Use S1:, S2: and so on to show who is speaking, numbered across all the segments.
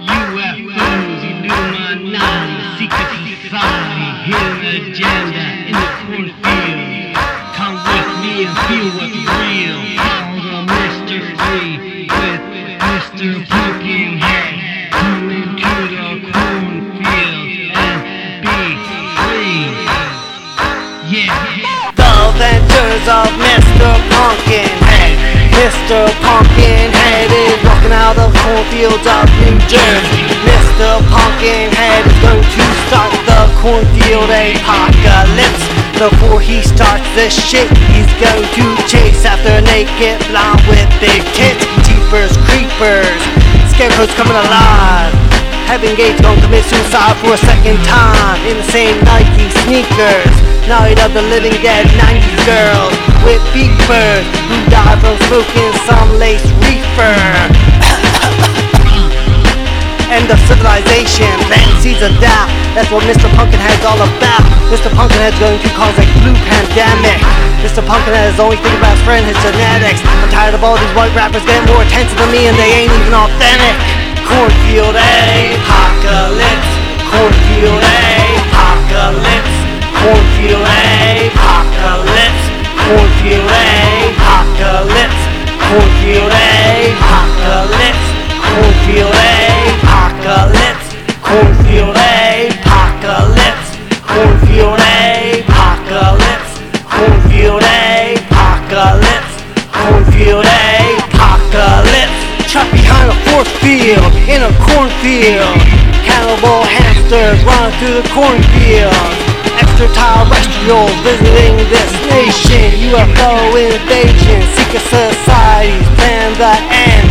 S1: UFOs, Illuminati, secret society, hidden agenda in the cornfield. Come with me and feel what's real. Follow the mystery with Mr. Pumpkinhead. Come into the cornfield and be free. Yeah.
S2: The Adventures of Mr. Pumpkinhead. Mr. Pumpkinhead is of cornfields of New Jersey. Mr. Pumpkinhead is going to start the cornfield apocalypse. Before he starts this shit, he's going to chase after naked blonde with big tits. Jeepers, creepers, scarecrows coming alive. Heaven Gates gonna commit suicide for a second time in the same Nike sneakers. Night of the living dead, 90s girls with beepers who died from smoking some lace reefer. End of civilization, seeds of doubt. That's what Mr. Pumpkinhead's all about. Mr. Pumpkinhead's going to cause a blue pandemic. Mr. Pumpkinhead is only thinking about his friend, his genetics. I'm tired of all these white rappers getting more attention than me and they ain't even authentic. Cornfield apocalypse. Cornfield apocalypse. Cornfield apocalypse. Cornfield. Trapped behind a force field in a cornfield. Cannibal hamsters run through the cornfield. Extraterrestrials visiting this nation. UFO invasion. Secret societies plan the end.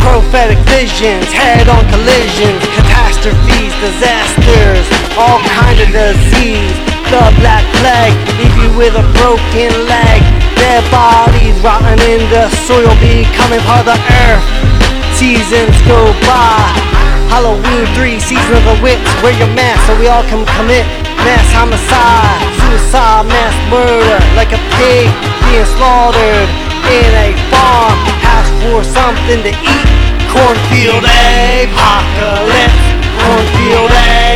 S2: Prophetic visions, head-on collisions, catastrophes, disasters, all kind of disease. The black plague, leave you with a broken leg. Their bodies rotting in the soil, becoming part of the earth. Seasons go by. Halloween 3, season of the witch. Wear your mask so we all can commit mass homicide, suicide, mass murder, like a pig being slaughtered in a farm house for something to eat. Cornfield apocalypse. Cornfield apocalypse.